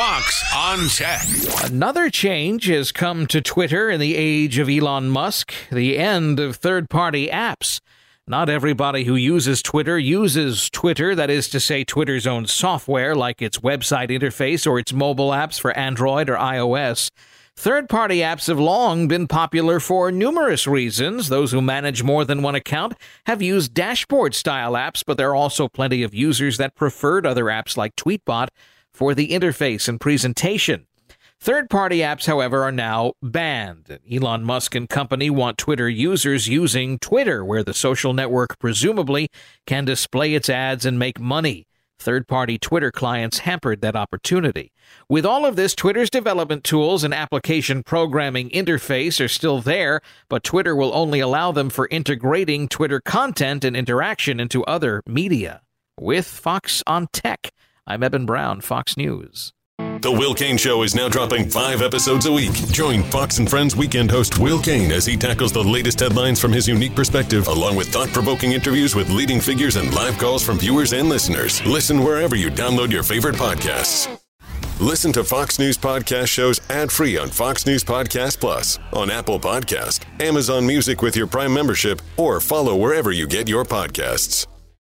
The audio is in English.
Fox on Tech. Another change has come to Twitter in the age of Elon Musk the end of third party apps. Not everybody who uses Twitter uses Twitter, that is to say, Twitter's own software, like its website interface or its mobile apps for Android or iOS. Third party apps have long been popular for numerous reasons. Those who manage more than one account have used dashboard style apps, but there are also plenty of users that preferred other apps like Tweetbot for the interface and presentation. Third party apps, however, are now banned. Elon Musk and company want Twitter users using Twitter, where the social network presumably can display its ads and make money. Third party Twitter clients hampered that opportunity. With all of this, Twitter's development tools and application programming interface are still there, but Twitter will only allow them for integrating Twitter content and interaction into other media. With Fox on Tech, I'm Eben Brown, Fox News. The Will Cain Show is now dropping five episodes a week. Join Fox and Friends weekend host Will Cain as he tackles the latest headlines from his unique perspective, along with thought provoking interviews with leading figures and live calls from viewers and listeners. Listen wherever you download your favorite podcasts. Listen to Fox News Podcast shows ad free on Fox News Podcast Plus, on Apple Podcast, Amazon Music with your Prime membership, or follow wherever you get your podcasts.